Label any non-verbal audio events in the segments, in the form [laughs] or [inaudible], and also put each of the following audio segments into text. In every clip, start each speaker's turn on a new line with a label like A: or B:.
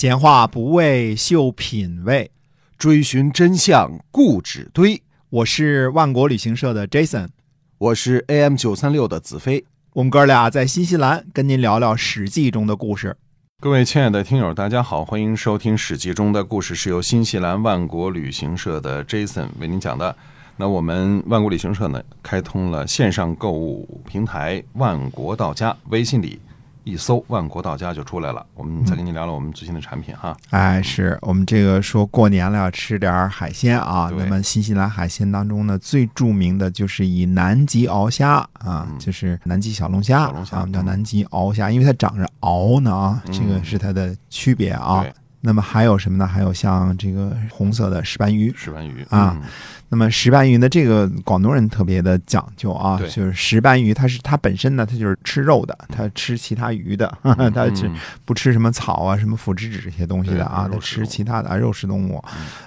A: 闲话不为秀品味，
B: 追寻真相固执堆。
A: 我是万国旅行社的 Jason，
B: 我是 AM 九三六的子飞。
A: 我们哥俩在新西兰跟您聊聊《史记》中的故事。
B: 各位亲爱的听友，大家好，欢迎收听《史记》中的故事，是由新西兰万国旅行社的 Jason 为您讲的。那我们万国旅行社呢，开通了线上购物平台“万国到家”，微信里一搜“万国到家”就出来了。我们再跟您聊聊我们最新的产品哈。
A: 哎，是我们这个说过年了要吃点海鲜啊。那么新西兰海鲜当中呢，最著名的就是以南极鳌虾啊，就是南极小龙虾啊，我们叫
B: 嗯
A: 南极鳌虾，因为它长着鳌呢啊，
B: 嗯
A: 这个是它的区别啊
B: 对。
A: 那么还有什么呢？还有像这个红色的石斑鱼，
B: 石斑鱼
A: 啊，那么石斑鱼呢，这个广东人特别的讲究啊，就是石斑鱼，它是它本身呢，它就是吃肉的，它吃其他鱼的，[laughs] 它是
B: 嗯。
A: 不吃什么草啊、什么腐殖质这些东西的啊，它吃其他的啊肉食动物。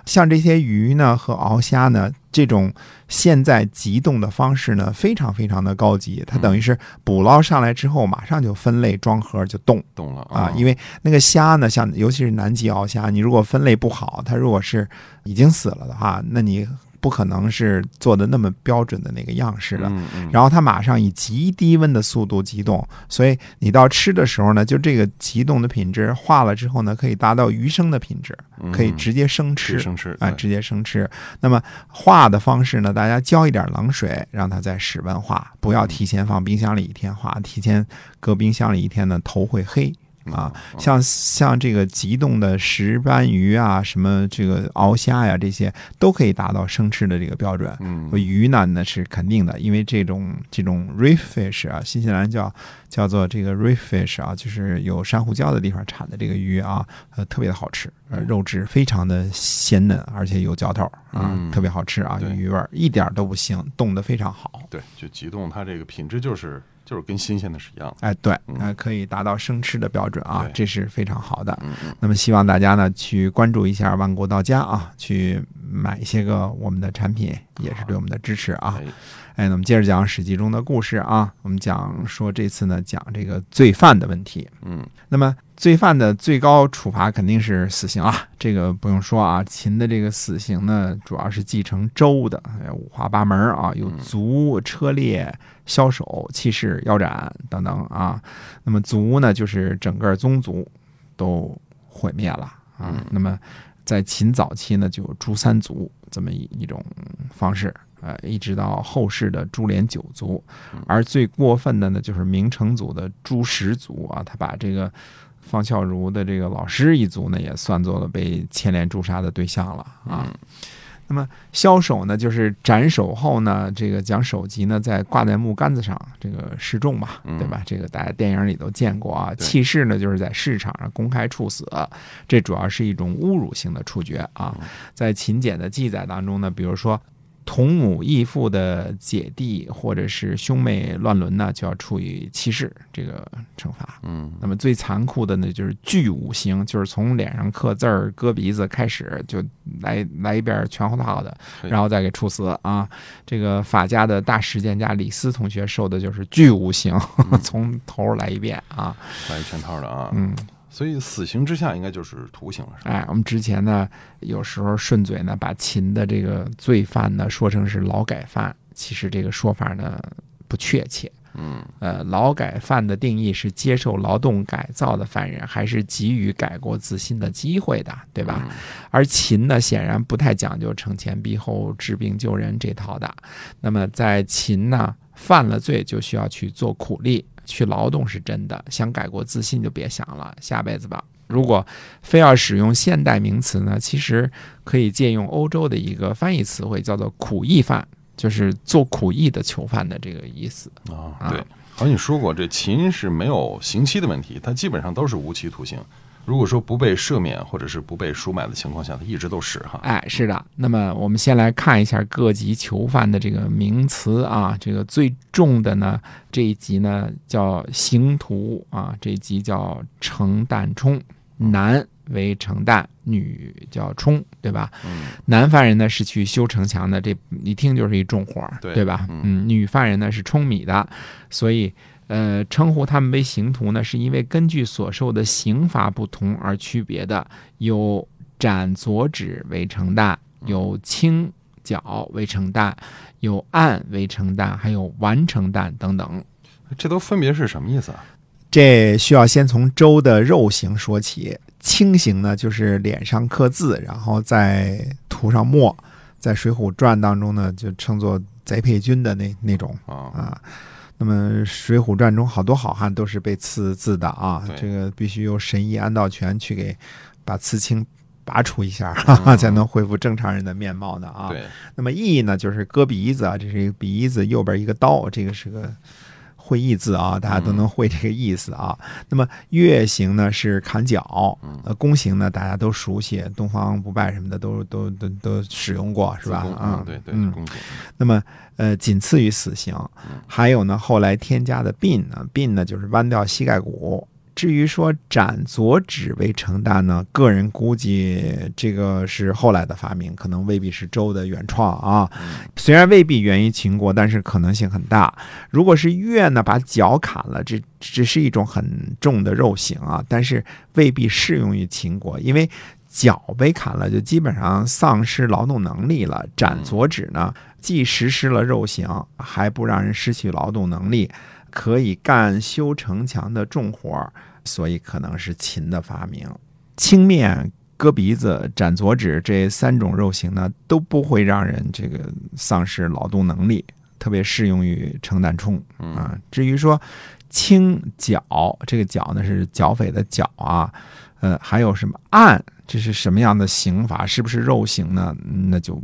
A: 像这些鱼呢和鳌虾呢，这种现在急冻的方式呢，非常非常的高级，它等于是捕捞上来之后，马上就分类装盒就冻。
B: 冻了
A: 啊，因
B: 为
A: 为那个虾呢，像尤其是南极鳌虾，你如果分类不好，它如果是已经死了的话，那你不可能是做的那么标准的那个样式的。
B: 嗯嗯，
A: 然后它马上以极低温的速度急冻，所以你到吃的时候呢，就这个急冻的品质化了之后呢，可以达到鱼生的品质，可以直接生吃。
B: 吃生吃
A: 啊，
B: 对
A: 直接生吃。那么化的方式呢？大家浇一点冷水，让它在室温化，不要提前放冰箱里一天化，提前搁冰箱里一天呢，头会黑。啊，像像这个急冻的石斑鱼啊，什么这个鳌虾呀，这些都可以达到生吃的这个标准。
B: 嗯
A: 鱼呢，那是肯定的，因为这种这种 reef fish 啊，新西兰叫叫做这个 reef fish 啊，就是有珊瑚礁的地方产的这个鱼啊，呃，特别的好吃，呃，肉质非常的鲜嫩，而且有嚼头啊，
B: 嗯
A: 特别好吃啊，有鱼味儿，一点儿都不腥，冻得非常好。
B: 对，就急冻它这个品质就是就是跟新鲜的是一样的。
A: 哎，对，
B: 那
A: 呃，可以达到生吃的标准啊，这是非常好的。那么希望大家呢去关注一下万国到家啊，去买一些个我们的产品，也是对我们的支持啊。
B: 哎
A: 哎，那我们接着讲《史记》中的故事啊。我们讲说这次呢讲这个罪犯的问题。
B: 嗯
A: 那么罪犯的最高处罚肯定是死刑啊，这个不用说啊。秦的这个死刑呢，主要是继承周的，哎五花八门啊，有族、车裂、枭首、弃市、腰斩等等啊。那么族呢，就是整个宗族都毁灭了啊。那么在秦早期呢，就有诛三族这么一一种方式。呃，一直到后世的株连九族，而最过分的呢，就是明成祖的朱十族啊，他把这个方孝孺的这个老师一族呢，也算作了被牵连诛杀的对象了啊。那么枭首呢，就是斩首后呢，这个将首级呢再挂在木杆子上，这个示众嘛，
B: 嗯
A: 对吧？这个大家电影里都见过啊。
B: 对
A: 弃市呢，就是在市场上公开处死，这主要是一种侮辱性的处决啊。在秦简的记载当中呢，比如说同母异父的姐弟或者是兄妹乱伦呢，就要处以弃市这个惩罚。
B: 嗯
A: 那么最残酷的呢，就是巨五刑，就是从脸上刻字儿、割鼻子开始，就来来一遍全套的，然后再给处死啊。这个法家的大实践家李斯同学受的就是巨五刑，[laughs] 从头来一遍啊。
B: 来一全套的啊。
A: 嗯，
B: 所以死刑之下应该就是徒刑了，是吧？
A: 哎，我们之前呢，有时候顺嘴呢，把秦的这个罪犯呢说成是劳改犯，其实这个说法呢不确切。
B: 嗯
A: 呃，劳改犯的定义是接受劳动改造的犯人，还是给予改过自新的机会的，对吧？
B: 嗯
A: 而秦呢，显然不太讲究惩前毖后、治病救人这套的。那么在秦呢，犯了罪就需要去做苦力，去劳动是真的，想改过自新就别想了，下辈子吧。如果非要使用现代名词呢，其实可以借用欧洲的一个翻译词汇，叫做苦役犯，就是做苦役的囚犯的这个意思。
B: 啊，
A: 啊
B: 对，好像你说过，这秦是没有刑期的问题，它基本上都是无期徒刑。如果说不被赦免或者是不被赎买的情况下，它一直都是哈。
A: 哎，是的。那么我们先来看一下各级囚犯的这个名词啊。这个最重的呢，这一级呢叫刑徒啊，这一级叫程旦冲，男为程旦，女叫冲，对吧？
B: 嗯
A: 男犯人呢是去修城墙的，这一听就是一重活儿，
B: 对
A: 吧？
B: 嗯
A: 嗯，女犯人呢是舂米的，所以呃，称呼他们为刑徒呢，是因为根据所受的刑罚不同而区别的，有斩左指为成担，有轻脚为成担，有按为成担，还有完成担等等。
B: 这都分别是什么意思啊？
A: 这需要先从周的肉刑说起。轻刑呢，就是脸上刻字，然后再涂上墨，在《水浒传》当中呢，就称作贼配军的那那种
B: 啊，
A: 啊。那么《水浒传》中好多好汉都是被刺字的啊，这个必须由神医安道全去给把刺青拔除一下，
B: 嗯。
A: 哈哈，才能恢复正常人的面貌的啊。
B: 对，
A: 那么意义呢，就是割鼻子啊，这是一个鼻子，右边一个刀，这个是个会意字啊，大家都能会这个意思啊。那么月形呢是砍脚，呃，弓形呢大家都熟悉，东方不败什么的都都都都使用过，是吧啊
B: 嗯，，对对，
A: 嗯。那么呃，仅次于死刑
B: 嗯。
A: 还有呢，后来添加的鬓呢，鬓呢就是弯掉膝盖骨。至于说斩左指为成担呢，个人估计这个是后来的发明，可能未必是周的原创啊。
B: 嗯
A: 虽然未必源于秦国，但是可能性很大。如果是越呢把脚砍了，这只是一种很重的肉刑啊，但是未必适用于秦国，因为脚被砍了，就基本上丧失劳动能力了。斩左指呢，既实施了肉刑，还不让人失去劳动能力，可以干修城墙的重活儿，所以可能是秦的发明。青面、割鼻子、斩左指这三种肉刑呢，都不会让人这个丧失劳动能力，特别适用于程旦冲啊。至于说清剿，这个剿呢是剿匪的剿啊，呃，还有什么按，这是什么样的刑罚？是不是肉刑呢？那就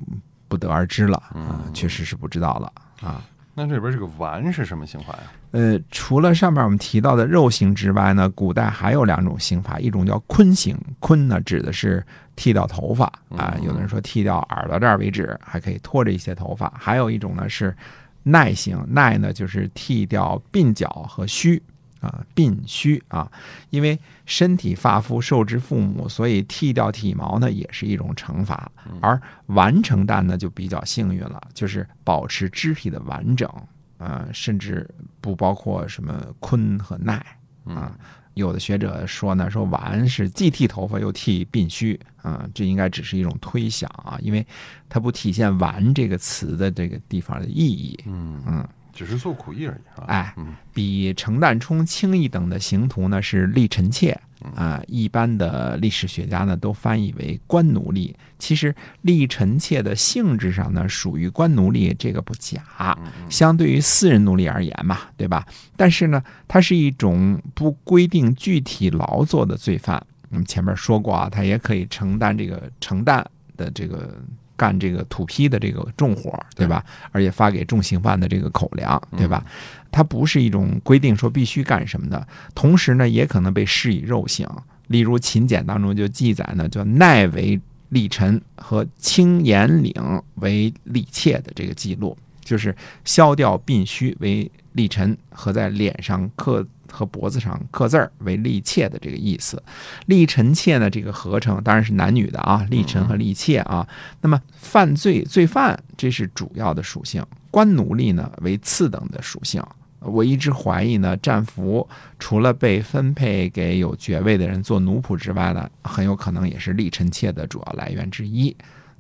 A: 不得而知了啊，确实是不知道了啊。
B: 那这里边这个丸是什么刑法呀？
A: 呃，除了上面我们提到的肉刑之外呢，古代还有两种刑罚，一种叫髡刑，髡呢指的是剃掉头发啊，
B: 嗯
A: 有的人说剃掉耳朵这儿为止，还可以拖着一些头发；还有一种呢是耐刑，耐呢就是剃掉鬓角和须啊，鬓须啊，因为身体发肤受之父母，所以剃掉体毛呢也是一种惩罚。而完成蛋呢就比较幸运了，就是保持肢体的完整，呃，甚至不包括什么坤和奈啊。有的学者说呢，说完是既剃头发又剃鬓须，啊、这应该只是一种推想啊，因为它不体现“完”这个词的这个地方的意义。
B: 嗯
A: 嗯，
B: 只是做苦役而已啊。
A: 哎
B: 嗯，
A: 比程旦冲轻一等的刑徒呢是吏臣妾啊、一般的历史学家呢都翻译为官奴隶。其实吏臣妾的性质上呢属于官奴隶，这个不假。相对于私人奴隶而言嘛，对吧？但是呢，它是一种不规定具体劳作的罪犯。我们前面说过啊，他也可以承担这个承担的这个干这个土坯的这个重活儿，对吧？而且发给重刑犯的这个口粮，对吧？它不是一种规定说必须干什么的，同时呢，也可能被施以肉刑。例如秦简当中就记载呢，叫耐为立臣和青颜领为立妾的这个记录，就是削掉鬓须为立臣和在脸上刻和脖子上刻字儿为利妾的这个意思。利臣妾呢，这个合成当然是男女的啊，利臣和利妾啊。那么犯罪罪犯这是主要的属性，官奴隶呢为次等的属性。我一直怀疑呢，战俘除了被分配给有爵位的人做奴仆之外呢，很有可能也是立臣妾的主要来源之一。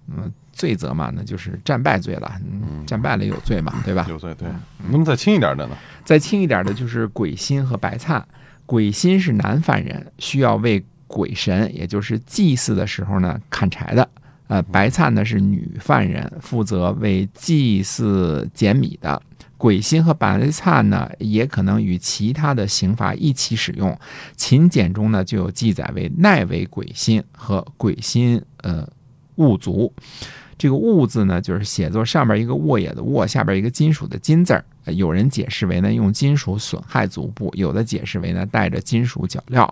A: 嗯，罪责嘛，那就是战败罪了，嗯，战败了有罪嘛，[laughs] 对吧？
B: 有罪对。
A: 嗯
B: 那么再轻一点的呢？
A: 再轻一点的就是鬼心和白灿。鬼心是男犯人，需要为鬼神，也就是祭祀的时候呢砍柴的。呃，白灿呢是女犯人，负责为祭祀捡米的。鬼心和白灿呢，也可能与其他的刑罚一起使用。秦简中呢就有记载为奈为鬼心和鬼心呃物足。这个“物”字呢，就是写作上边一个沃野的“沃”，下边一个金属的“金”字儿。有人解释为呢用金属损害足部，有的解释为呢带着金属脚镣。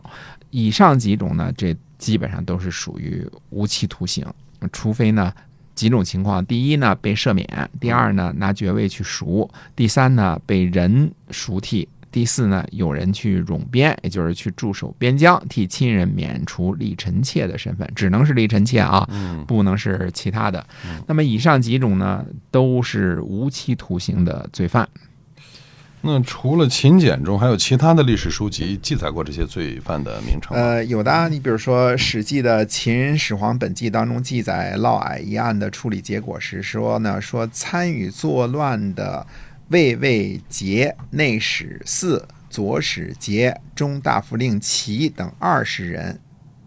A: 以上几种呢，这基本上都是属于无期徒刑，除非呢几种情况：第一呢被赦免；第二呢拿爵位去赎；第三呢被人赎替；第四呢有人去冗边，也就是去驻守边疆，替亲人免除立臣妾的身份，只能是立臣妾啊，
B: 嗯
A: 不能是其他的。那么以上几种呢，都是无期徒刑的罪犯。
B: 那除了秦简中，还有其他的历史书籍记载过这些罪犯的名称？
A: 呃，有的啊，你比如说《史记》的《秦始皇本纪》当中记载嫪毐一案的处理结果是说呢，说参与作乱的魏魏节、内史四、左史节、中大夫令齐等二十人，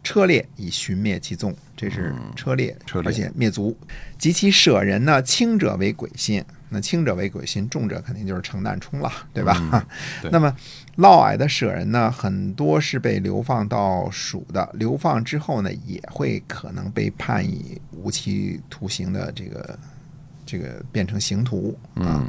A: 车裂以寻灭其踪。这是车裂，
B: 车裂
A: 而且灭族。及其舍人呢，轻者为鬼心，那轻者为鬼心，重者肯定就是程旦冲了，对吧？[laughs]
B: 对
A: 那么嫪毐的舍人呢，很多是被流放到蜀的，流放之后呢，也会可能被判以无期徒刑的这个这个变成刑徒啊。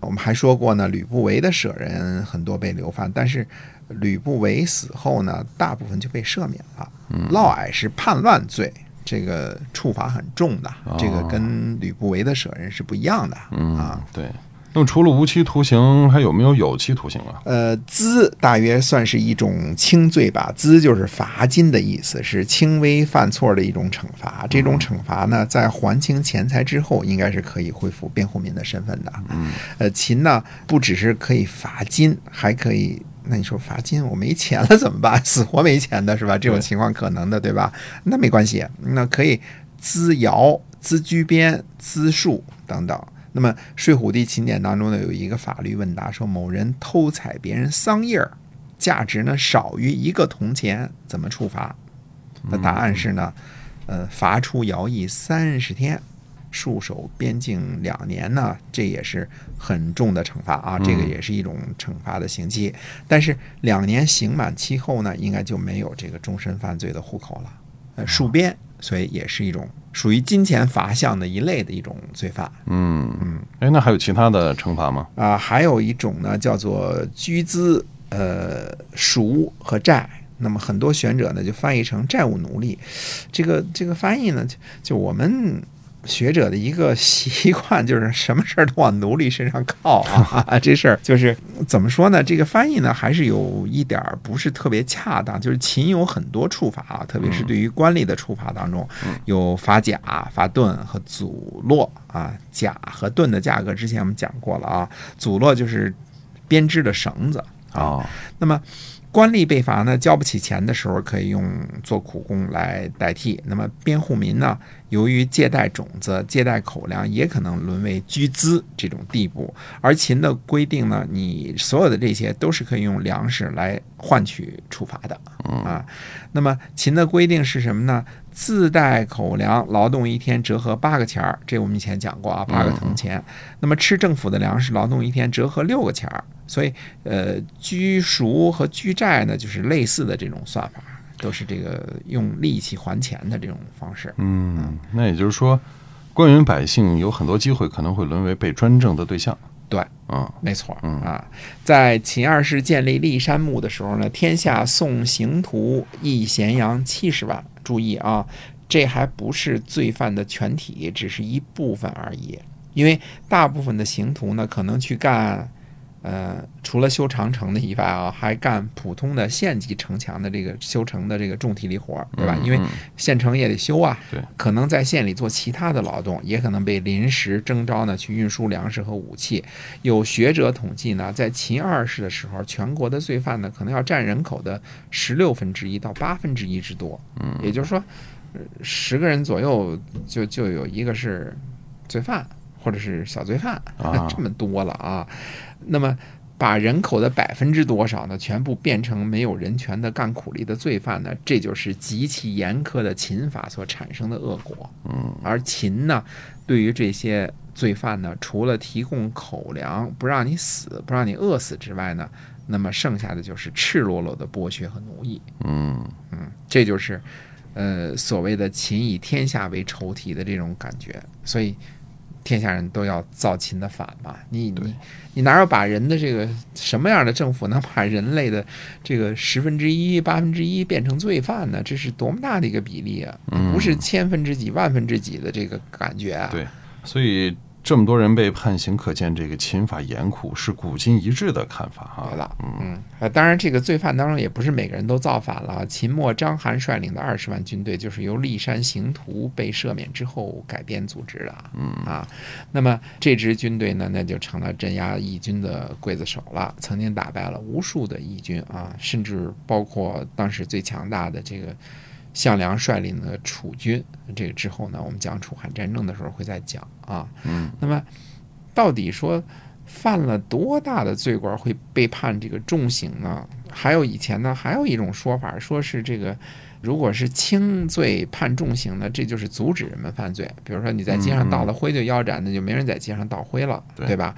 A: 我们还说过呢，吕不韦的舍人很多被流放，但是吕不韦死后呢，大部分就被赦免了。嫪毐是叛乱罪。这个处罚很重的，这个跟吕不韦的舍人是不一样的
B: 嗯
A: 啊。
B: 对。那么除了无期徒刑，还有没有有期徒刑啊？
A: 呃，资大约算是一种轻罪吧，资就是罚金的意思，是轻微犯错的一种惩罚。这种惩罚呢，在还清钱财之后，应该是可以恢复辩护民的身份的。
B: 嗯，
A: 呃，秦呢，不只是可以罚金，还可以。那你说罚金，我没钱了怎么办？死活没钱的是吧？这种情况可能的，对吧？那没关系，那可以资徭、资居边、资树等等。那么《睡虎地秦简》当中呢，有一个法律问答说，某人偷采别人桑叶儿，价值呢少于一个铜钱，怎么处罚？那答案是呢，呃，罚出徭役三十天，戍守边境两年呢，这也是很重的惩罚啊，这个也是一种惩罚的刑期。但是两年刑满期后呢，应该就没有这个终身犯罪的户口了。呃，戍边，所以也是一种属于金钱罚项的一类的一种罪犯。
B: 嗯嗯。哎，那还有其他的惩罚吗？
A: 啊、还有一种呢，叫做居资、呃赎和债。那么很多学者呢就翻译成债务奴隶，这个这个翻译呢，就就我们学者的一个习惯，就是什么事儿都往奴隶身上靠啊。这事儿就是怎么说呢？这个翻译呢还是有一点儿不是特别恰当。就是秦有很多处罚啊，特别是对于官吏的处罚当中，有罚甲、罚盾和祖落啊。甲和盾的价格之前我们讲过了啊，祖落就是编织的绳子啊。
B: 哦，
A: 那么官吏被罚呢，交不起钱的时候，可以用做苦工来代替。那么边户民呢，由于借贷种子、借贷口粮，也可能沦为居资这种地步。而秦的规定呢，你所有的这些都是可以用粮食来换取处罚的啊。那么秦的规定是什么呢？自带口粮，劳动一天折合八个钱儿，这我们以前讲过啊，八个铜钱。那么吃政府的粮食，劳动一天折合六个钱儿。所以，呃，居赎和居债呢，就是类似的这种算法，都是这个用利息还钱的这种方式。
B: 嗯，那也就是说，官员百姓有很多机会可能会沦为被专政的对象。
A: 对，
B: 嗯
A: 没错
B: 嗯
A: 啊，在秦二世建立骊山墓的时候呢，天下送刑徒一咸阳七十万。注意啊，这还不是罪犯的全体，只是一部分而已。因为大部分的刑徒呢，可能去干，呃，除了修长城的以外啊，还干普通的县级城墙的这个修城的这个重体力活儿，对吧？因为
B: 嗯
A: 县城也得修啊，
B: 对，
A: 可能在县里做其他的劳动，也可能被临时征召呢去运输粮食和武器。有学者统计呢，在秦二世的时候，全国的罪犯呢可能要占人口的十六分之一到八分之一之多。
B: 嗯，
A: 也就是说，呃十个人左右就就有一个是罪犯或者是小罪犯，
B: 啊 [laughs]
A: 这么多了啊。那么。把人口的百分之多少呢，全部变成没有人权的干苦力的罪犯呢？这就是极其严苛的秦法所产生的恶果。
B: 嗯，
A: 而秦呢，对于这些罪犯呢，除了提供口粮，不让你死，不让你饿死之外呢，那么剩下的就是赤裸裸的剥削和奴役。
B: 嗯
A: 这就是，呃，所谓的秦以天下为仇敌的这种感觉。所以，天下人都要造秦的反嘛。你你你哪有把人的这个什么样的政府能把人类的这个十分之一、八分之一变成罪犯呢？这是多么大的一个比例啊！
B: 嗯
A: 不是千分之几、万分之几的这个感觉啊！
B: 对，所以这么多人被判刑，可见这个秦法严酷是古今一致的看法哈。
A: 对了，嗯，呃，当然这个罪犯当中也不是每个人都造反了。秦末章邯率领的二十万军队，就是由骊山行徒被赦免之后改编组织的，嗯啊，那么这支军队呢，那就成了镇压义军的刽子手了，曾经打败了无数的义军啊，甚至包括当时最强大的这个。项梁率领的楚军，这个之后呢，我们讲楚汉战争的时候会再讲啊。
B: 嗯，
A: 那么到底说犯了多大的罪过会被判这个重刑呢？还有以前呢，还有一种说法，说是这个如果是轻罪判重刑呢，这就是阻止人们犯罪。比如说你在街上倒了灰就腰斩，那就没人在街上倒灰了，
B: 对
A: 吧？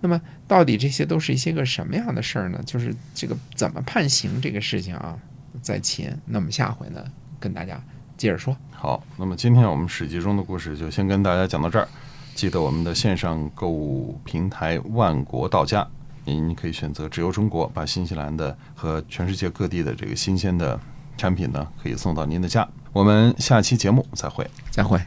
A: 那么到底这些都是一些个什么样的事儿呢？就是这个怎么判刑这个事情啊，在秦。那么下回呢？跟大家接着说。
B: 好，那么今天我们史记中的故事就先跟大家讲到这儿。记得我们的线上购物平台万国到家，您可以选择直邮中国，把新西兰的和全世界各地的这个新鲜的产品呢，可以送到您的家。我们下期节目再会，
A: 再会。